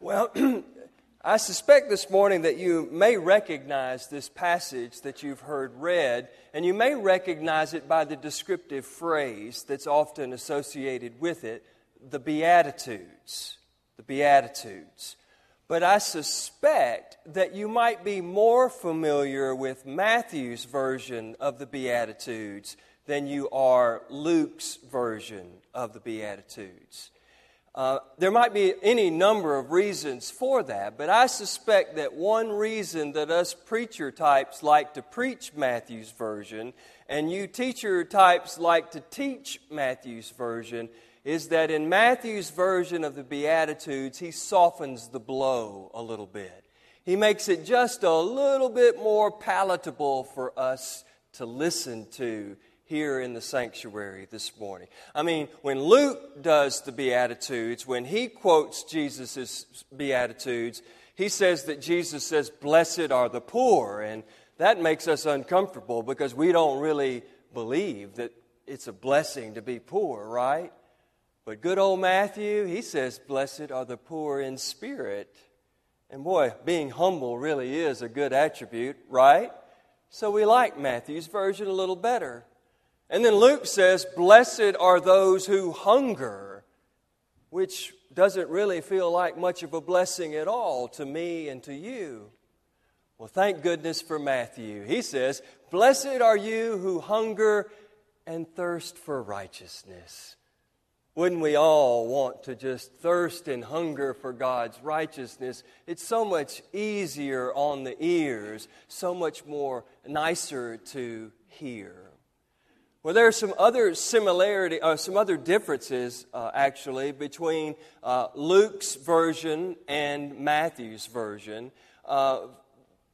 Well, I suspect this morning that you may recognize this passage that you've heard read, and you may recognize it by the descriptive phrase that's often associated with it the Beatitudes. The Beatitudes. But I suspect that you might be more familiar with Matthew's version of the Beatitudes than you are Luke's version of the Beatitudes. Uh, there might be any number of reasons for that, but I suspect that one reason that us preacher types like to preach Matthew's version and you teacher types like to teach Matthew's version is that in Matthew's version of the Beatitudes, he softens the blow a little bit. He makes it just a little bit more palatable for us to listen to here in the sanctuary this morning. I mean, when Luke does the Beatitudes, when he quotes Jesus' Beatitudes, he says that Jesus says, Blessed are the poor. And that makes us uncomfortable because we don't really believe that it's a blessing to be poor, right? But good old Matthew, he says, Blessed are the poor in spirit. And boy, being humble really is a good attribute, right? So we like Matthew's version a little better. And then Luke says, Blessed are those who hunger, which doesn't really feel like much of a blessing at all to me and to you. Well, thank goodness for Matthew. He says, Blessed are you who hunger and thirst for righteousness. Wouldn't we all want to just thirst and hunger for God's righteousness? It's so much easier on the ears, so much more nicer to hear. Well, there are some other similarity, uh, some other differences uh, actually between uh, Luke's version and Matthew's version. Uh,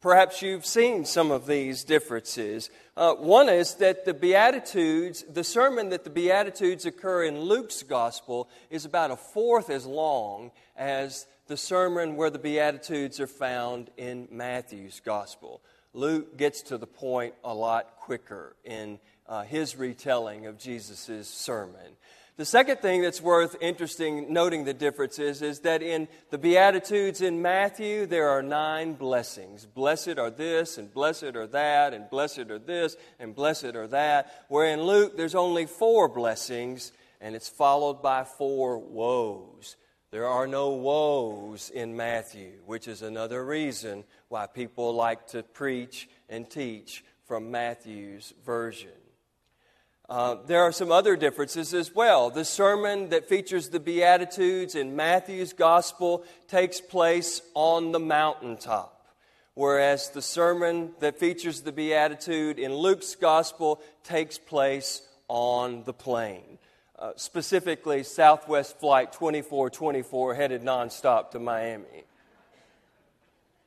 perhaps you've seen some of these differences. Uh, one is that the Beatitudes, the sermon that the Beatitudes occur in Luke's gospel, is about a fourth as long as the sermon where the Beatitudes are found in Matthew's gospel. Luke gets to the point a lot quicker in uh, his retelling of Jesus' sermon. The second thing that's worth interesting noting the difference is, is that in the Beatitudes in Matthew, there are nine blessings. Blessed are this, and blessed are that, and blessed are this, and blessed are that. Where in Luke, there's only four blessings, and it's followed by four woes. There are no woes in Matthew, which is another reason why people like to preach and teach from Matthew's version. Uh, there are some other differences as well. The sermon that features the Beatitudes in Matthew's Gospel takes place on the mountaintop, whereas the sermon that features the Beatitude in Luke's Gospel takes place on the plain. Uh, specifically, Southwest Flight 2424 headed nonstop to Miami.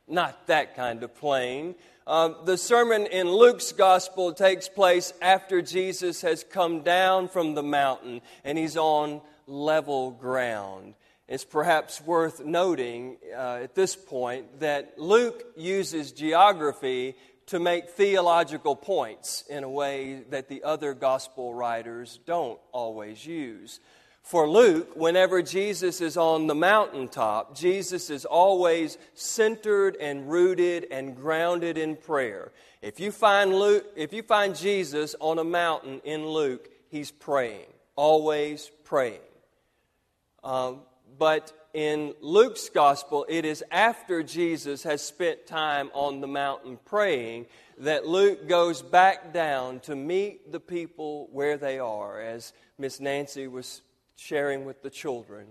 Not that kind of plane. Uh, the sermon in Luke's gospel takes place after Jesus has come down from the mountain and he's on level ground. It's perhaps worth noting uh, at this point that Luke uses geography to make theological points in a way that the other gospel writers don't always use. For Luke, whenever Jesus is on the mountaintop, Jesus is always centered and rooted and grounded in prayer. If you find Luke, if you find Jesus on a mountain in Luke, he's praying, always praying. Um, but in Luke's gospel, it is after Jesus has spent time on the mountain praying that Luke goes back down to meet the people where they are, as Miss Nancy was sharing with the children.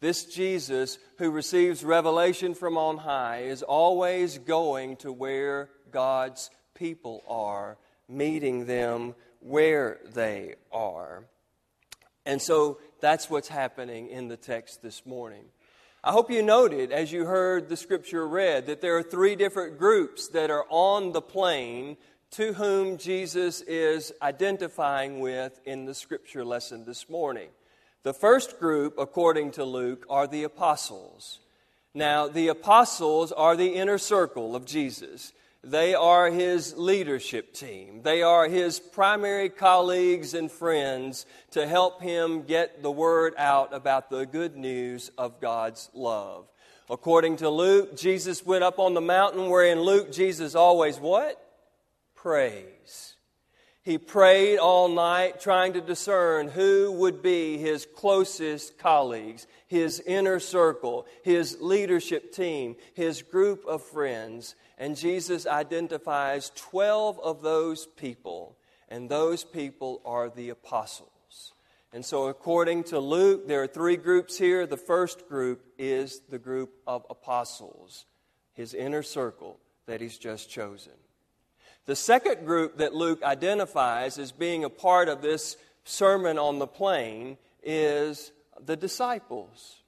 This Jesus who receives revelation from on high is always going to where God's people are, meeting them where they are. And so that's what's happening in the text this morning. I hope you noted as you heard the scripture read that there are three different groups that are on the plain to whom Jesus is identifying with in the scripture lesson this morning. The first group, according to Luke, are the apostles. Now, the apostles are the inner circle of Jesus. They are his leadership team. They are his primary colleagues and friends to help him get the word out about the good news of God's love. According to Luke, Jesus went up on the mountain where in Luke, Jesus always what? Prays. He prayed all night trying to discern who would be his closest colleagues, his inner circle, his leadership team, his group of friends. And Jesus identifies 12 of those people, and those people are the apostles. And so, according to Luke, there are three groups here. The first group is the group of apostles, his inner circle that he's just chosen. The second group that Luke identifies as being a part of this Sermon on the Plain is the disciples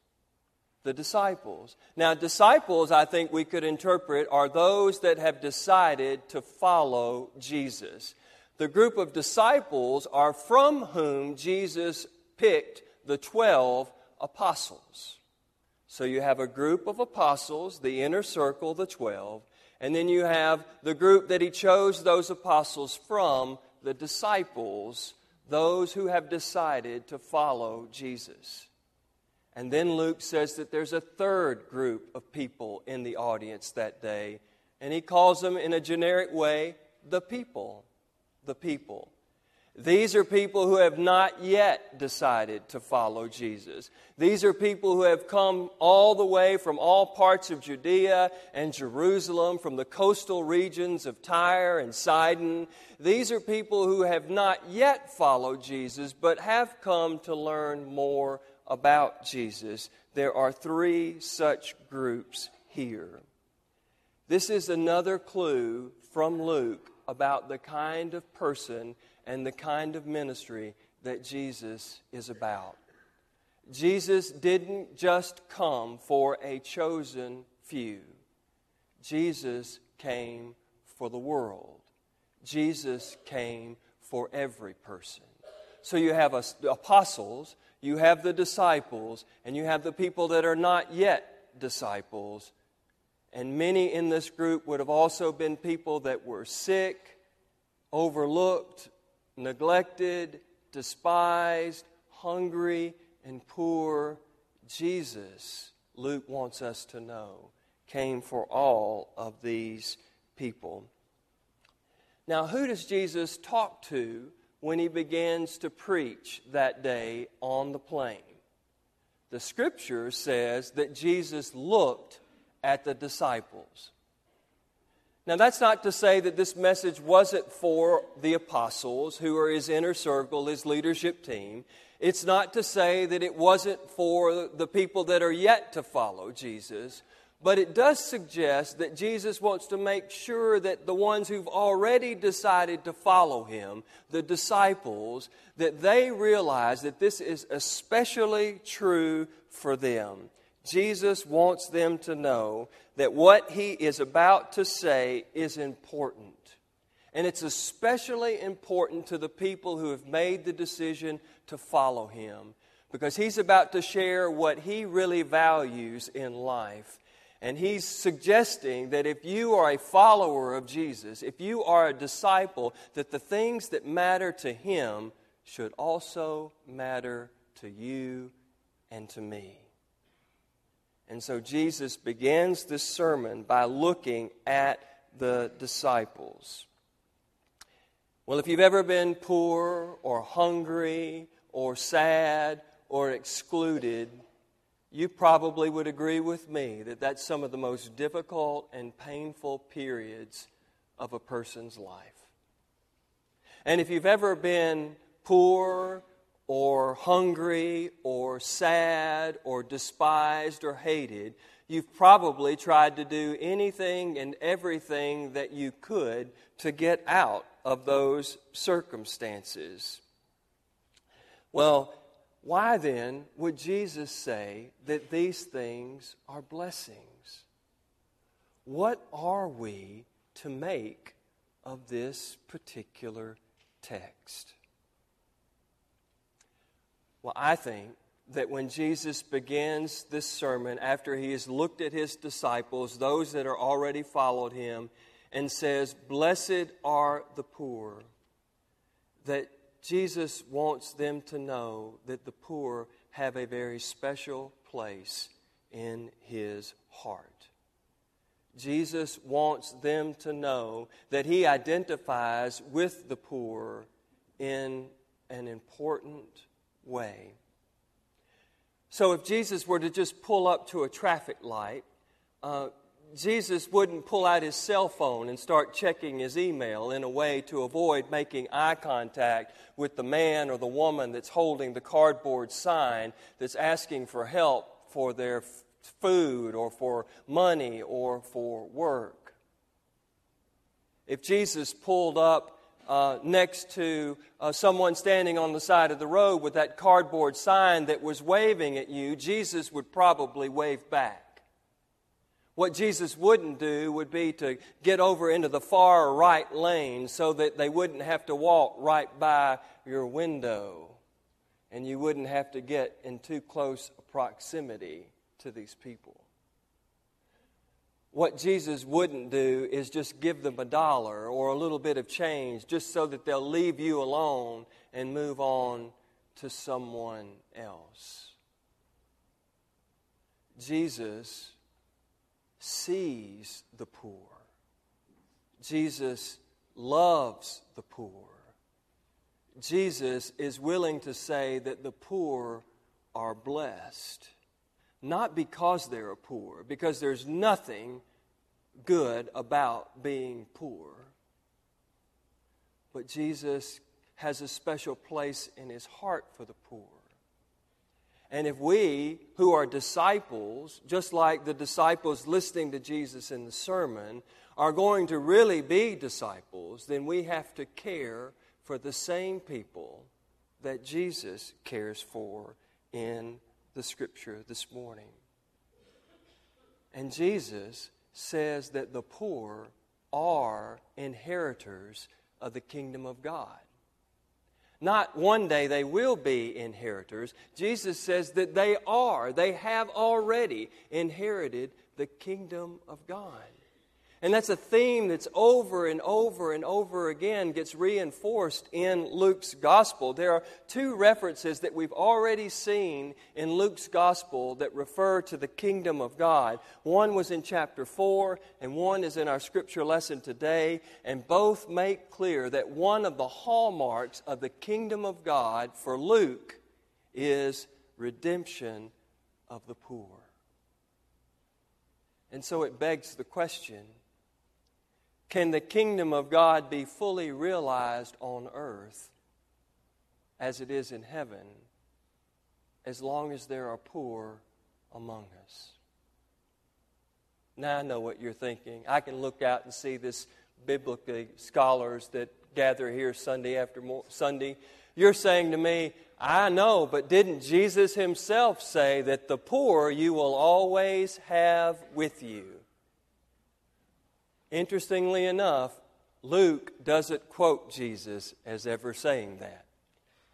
the disciples. Now, disciples, I think we could interpret, are those that have decided to follow Jesus. The group of disciples are from whom Jesus picked the 12 apostles. So you have a group of apostles, the inner circle, the 12, and then you have the group that he chose those apostles from, the disciples, those who have decided to follow Jesus. And then Luke says that there's a third group of people in the audience that day, and he calls them in a generic way the people. The people. These are people who have not yet decided to follow Jesus. These are people who have come all the way from all parts of Judea and Jerusalem, from the coastal regions of Tyre and Sidon. These are people who have not yet followed Jesus, but have come to learn more about Jesus, there are three such groups here. This is another clue from Luke about the kind of person and the kind of ministry that Jesus is about. Jesus didn't just come for a chosen few, Jesus came for the world. Jesus came for every person. So you have apostles you have the disciples, and you have the people that are not yet disciples. And many in this group would have also been people that were sick, overlooked, neglected, despised, hungry, and poor. Jesus, Luke wants us to know, came for all of these people. Now, who does Jesus talk to when he begins to preach that day on the plain. The scripture says that Jesus looked at the disciples. Now, that's not to say that this message wasn't for the apostles, who are his inner circle, his leadership team. It's not to say that it wasn't for the people that are yet to follow Jesus. But it does suggest that Jesus wants to make sure that the ones who've already decided to follow him, the disciples, that they realize that this is especially true for them. Jesus wants them to know that what he is about to say is important. And it's especially important to the people who have made the decision to follow him because he's about to share what he really values in life. And he's suggesting that if you are a follower of Jesus, if you are a disciple, that the things that matter to him should also matter to you and to me. And so Jesus begins this sermon by looking at the disciples. Well, if you've ever been poor or hungry or sad or excluded, you probably would agree with me that that's some of the most difficult and painful periods of a person's life. And if you've ever been poor or hungry or sad or despised or hated, you've probably tried to do anything and everything that you could to get out of those circumstances. Well, why then would Jesus say that these things are blessings? What are we to make of this particular text? Well, I think that when Jesus begins this sermon, after he has looked at his disciples, those that are already followed him, and says, Blessed are the poor. That Jesus wants them to know that the poor have a very special place in his heart. Jesus wants them to know that he identifies with the poor in an important way. So, if Jesus were to just pull up to a traffic light, uh, Jesus wouldn't pull out his cell phone and start checking his email in a way to avoid making eye contact with the man or the woman that's holding the cardboard sign that's asking for help for their food or for money or for work. If Jesus pulled up uh, next to uh, someone standing on the side of the road with that cardboard sign that was waving at you, Jesus would probably wave back. What Jesus wouldn't do would be to get over into the far right lane so that they wouldn't have to walk right by your window and you wouldn't have to get in too close proximity to these people. What Jesus wouldn't do is just give them a dollar or a little bit of change just so that they'll leave you alone and move on to someone else. Jesus sees the poor. Jesus loves the poor. Jesus is willing to say that the poor are blessed not because they're poor, because there's nothing good about being poor. But Jesus has a special place in his heart for the poor. And if we, who are disciples, just like the disciples listening to Jesus in the sermon, are going to really be disciples, then we have to care for the same people that Jesus cares for in the scripture this morning. And Jesus says that the poor are inheritors of the kingdom of God. Not one day they will be inheritors. Jesus says that they are, they have already inherited the kingdom of God. And that's a theme that's over and over and over again gets reinforced in Luke's gospel. There are two references that we've already seen in Luke's gospel that refer to the kingdom of God. One was in chapter 4, and one is in our scripture lesson today. And both make clear that one of the hallmarks of the kingdom of God for Luke is redemption of the poor. And so it begs the question can the kingdom of God be fully realized on earth as it is in heaven as long as there are poor among us? Now I know what you're thinking. I can look out and see this biblically scholars that gather here Sunday after Sunday. You're saying to me, I know, but didn't Jesus himself say that the poor you will always have with you? Interestingly enough, Luke doesn't quote Jesus as ever saying that.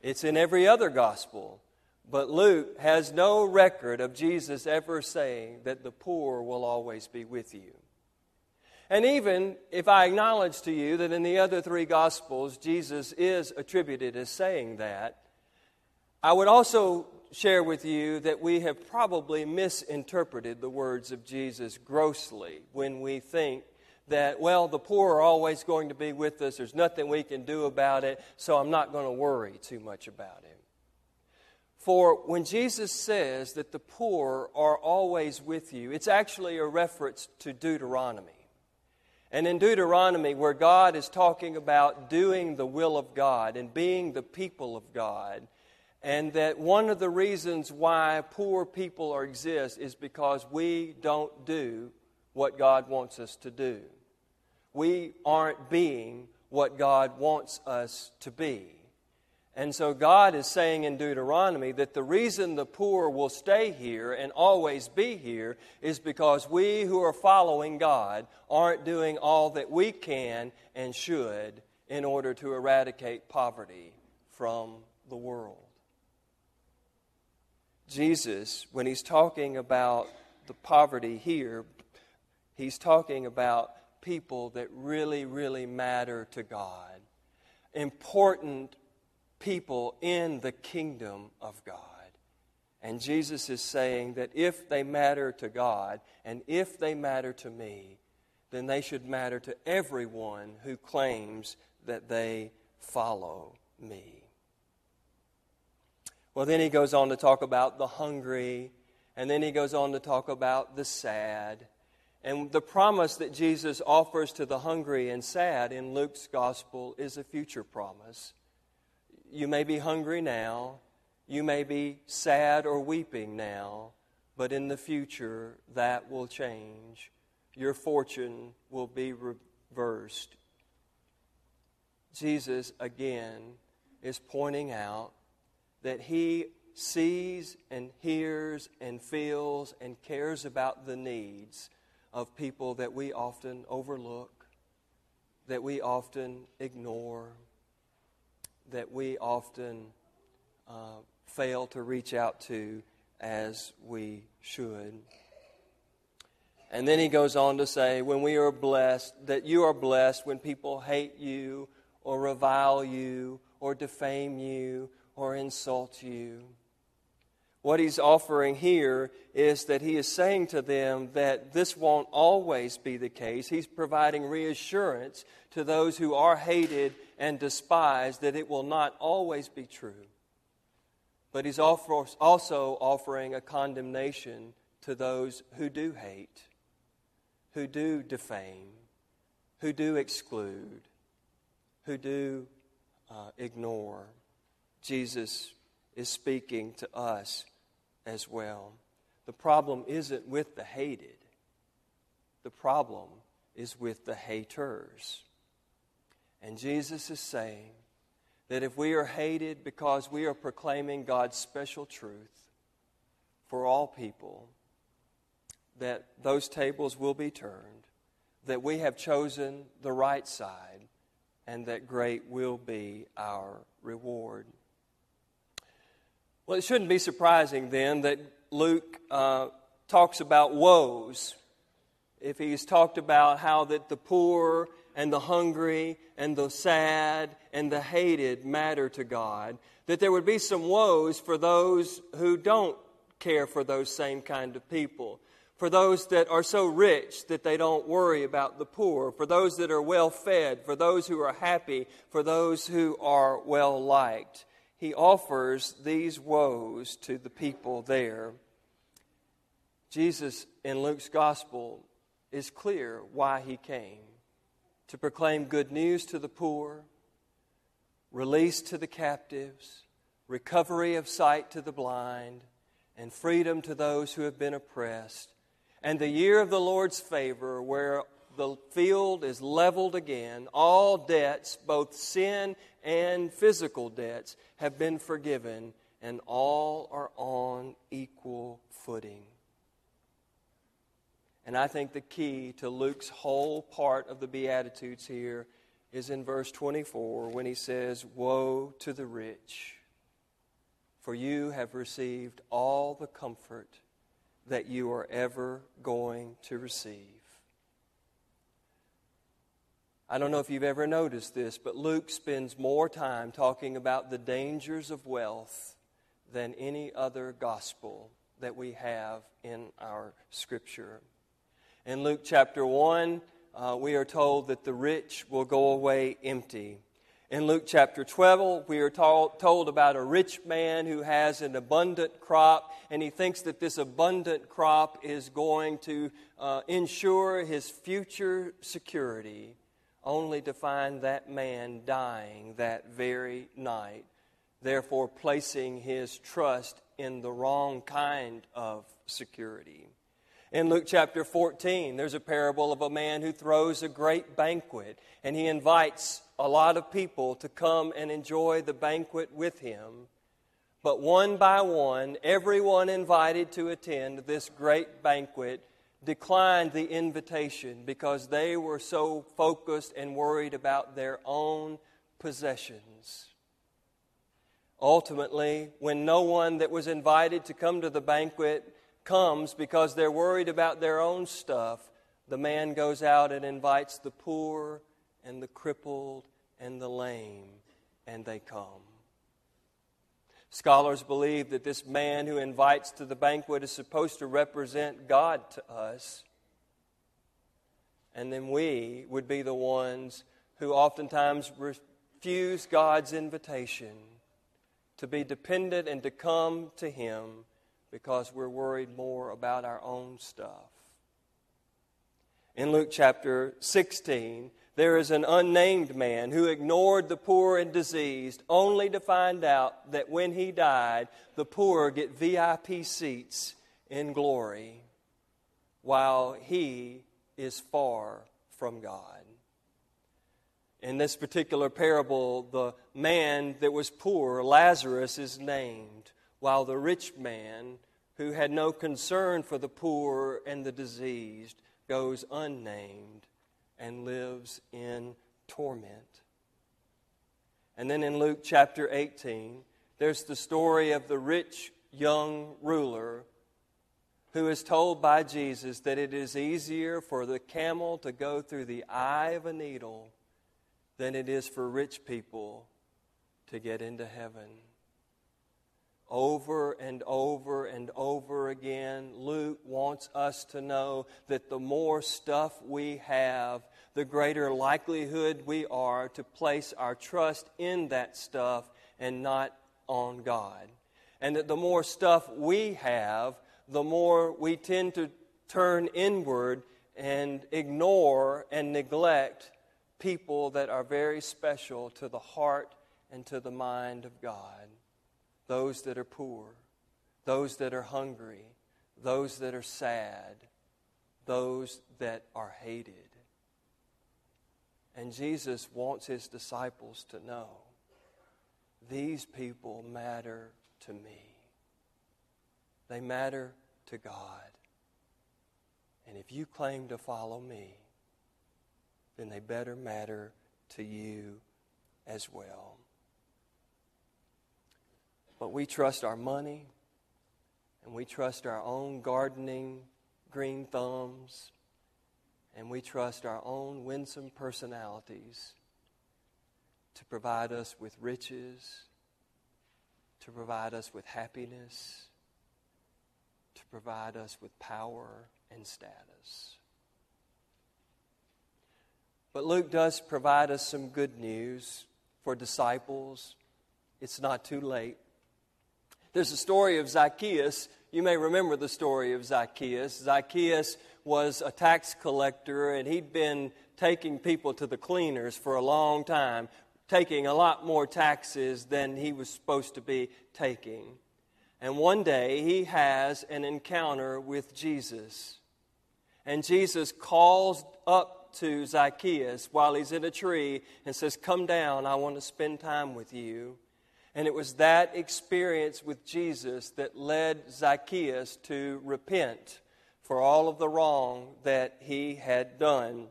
It's in every other gospel, but Luke has no record of Jesus ever saying that the poor will always be with you. And even if I acknowledge to you that in the other three Gospels Jesus is attributed as saying that, I would also share with you that we have probably misinterpreted the words of Jesus grossly when we think that, well, the poor are always going to be with us. There's nothing we can do about it, so I'm not going to worry too much about it. For when Jesus says that the poor are always with you, it's actually a reference to Deuteronomy. And in Deuteronomy, where God is talking about doing the will of God and being the people of God, and that one of the reasons why poor people exist is because we don't do what God wants us to do we aren't being what God wants us to be. And so God is saying in Deuteronomy that the reason the poor will stay here and always be here is because we who are following God aren't doing all that we can and should in order to eradicate poverty from the world. Jesus, when he's talking about the poverty here, he's talking about people that really, really matter to God, important people in the kingdom of God. And Jesus is saying that if they matter to God and if they matter to me, then they should matter to everyone who claims that they follow me. Well, then he goes on to talk about the hungry, and then he goes on to talk about the sad. And the promise that Jesus offers to the hungry and sad in Luke's gospel is a future promise. You may be hungry now, you may be sad or weeping now, but in the future that will change. Your fortune will be reversed. Jesus, again, is pointing out that he sees and hears and feels and cares about the needs of people that we often overlook, that we often ignore, that we often uh, fail to reach out to as we should. And then he goes on to say, when we are blessed, that you are blessed when people hate you or revile you or defame you or insult you. What he's offering here is that he is saying to them that this won't always be the case. He's providing reassurance to those who are hated and despised that it will not always be true. But he's also offering a condemnation to those who do hate, who do defame, who do exclude, who do uh, ignore. Jesus is speaking to us as well. The problem isn't with the hated, the problem is with the haters. And Jesus is saying that if we are hated because we are proclaiming God's special truth for all people, that those tables will be turned, that we have chosen the right side, and that great will be our reward. Well, it shouldn't be surprising then that Luke uh, talks about woes. If he's talked about how that the poor and the hungry and the sad and the hated matter to God, that there would be some woes for those who don't care for those same kind of people. For those that are so rich that they don't worry about the poor, for those that are well fed, for those who are happy, for those who are well liked he offers these woes to the people there. Jesus in Luke's gospel is clear why he came to proclaim good news to the poor, release to the captives, recovery of sight to the blind, and freedom to those who have been oppressed, and the year of the Lord's favor, where the field is leveled again. All debts, both sin and physical debts, have been forgiven, and all are on equal footing. And I think the key to Luke's whole part of the Beatitudes here is in verse 24 when he says, Woe to the rich, for you have received all the comfort that you are ever going to receive. I don't know if you've ever noticed this, but Luke spends more time talking about the dangers of wealth than any other gospel that we have in our scripture. In Luke chapter 1, uh, we are told that the rich will go away empty. In Luke chapter 12, we are told, told about a rich man who has an abundant crop, and he thinks that this abundant crop is going to uh, ensure his future security only to find that man dying that very night, therefore placing his trust in the wrong kind of security. In Luke chapter 14, there's a parable of a man who throws a great banquet, and he invites a lot of people to come and enjoy the banquet with him. But one by one, everyone invited to attend this great banquet declined the invitation because they were so focused and worried about their own possessions. Ultimately, when no one that was invited to come to the banquet comes because they're worried about their own stuff, the man goes out and invites the poor and the crippled and the lame, and they come. Scholars believe that this man who invites to the banquet is supposed to represent God to us. And then we would be the ones who oftentimes refuse God's invitation to be dependent and to come to Him because we're worried more about our own stuff. In Luke chapter 16, there is an unnamed man who ignored the poor and diseased only to find out that when he died, the poor get VIP seats in glory while he is far from God. In this particular parable, the man that was poor, Lazarus, is named, while the rich man, who had no concern for the poor and the diseased, goes unnamed and lives in torment. And then in Luke chapter 18, there's the story of the rich young ruler who is told by Jesus that it is easier for the camel to go through the eye of a needle than it is for rich people to get into heaven. Over and over and over again, Luke wants us to know that the more stuff we have, the greater likelihood we are to place our trust in that stuff and not on God. And that the more stuff we have, the more we tend to turn inward and ignore and neglect people that are very special to the heart and to the mind of God those that are poor, those that are hungry, those that are sad, those that are hated. And Jesus wants his disciples to know these people matter to me. They matter to God. And if you claim to follow me, then they better matter to you as well. But we trust our money and we trust our own gardening green thumbs and we trust our own winsome personalities to provide us with riches, to provide us with happiness, to provide us with power and status. But Luke does provide us some good news for disciples. It's not too late. There's a story of Zacchaeus. You may remember the story of Zacchaeus. Zacchaeus was a tax collector, and he'd been taking people to the cleaners for a long time, taking a lot more taxes than he was supposed to be taking. And one day he has an encounter with Jesus. And Jesus calls up to Zacchaeus while he's in a tree and says, Come down, I want to spend time with you. And it was that experience with Jesus that led Zacchaeus to repent for all of the wrong that he had done.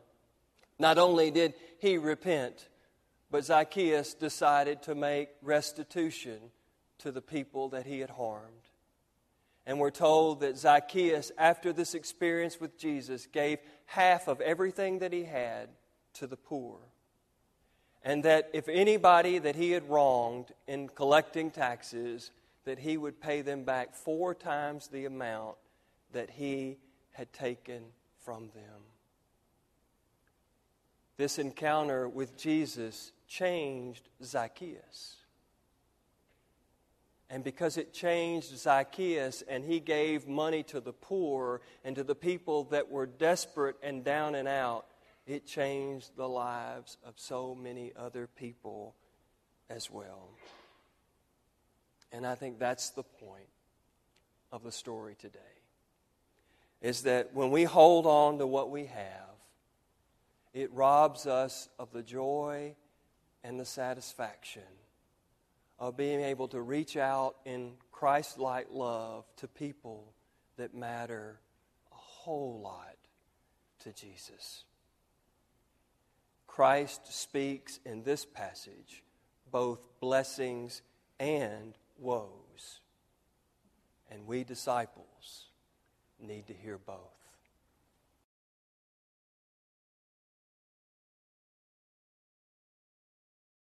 Not only did he repent, but Zacchaeus decided to make restitution to the people that he had harmed. And we're told that Zacchaeus, after this experience with Jesus, gave half of everything that he had to the poor. And that if anybody that he had wronged in collecting taxes, that he would pay them back four times the amount that he had taken from them. This encounter with Jesus changed Zacchaeus. And because it changed Zacchaeus and he gave money to the poor and to the people that were desperate and down and out, it changed the lives of so many other people as well. And I think that's the point of the story today. Is that when we hold on to what we have, it robs us of the joy and the satisfaction of being able to reach out in Christ like love to people that matter a whole lot to Jesus. Christ speaks in this passage both blessings and woes. And we disciples need to hear both.